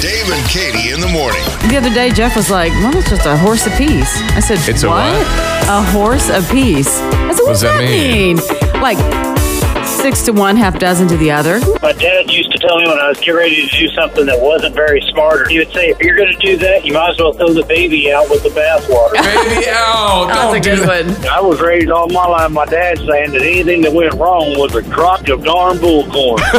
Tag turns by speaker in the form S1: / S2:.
S1: Dave and Katie in the morning.
S2: The other day, Jeff was like, "Well, it's just a horse apiece." I said,
S3: It's a what?
S2: A horse apiece. I said, "What,
S3: does that mean?"
S2: Like six to one, half dozen to the other.
S4: My dad used to tell me when I was getting ready to do something that wasn't very smart, he would say, if you're going to do that, you might as well throw the baby out with the bathwater.
S3: Baby out.
S2: That's a
S3: Don't do
S2: good
S3: that.
S2: one.
S4: I was raised all my life, my dad saying that anything that went wrong was a crock of darn bull corn.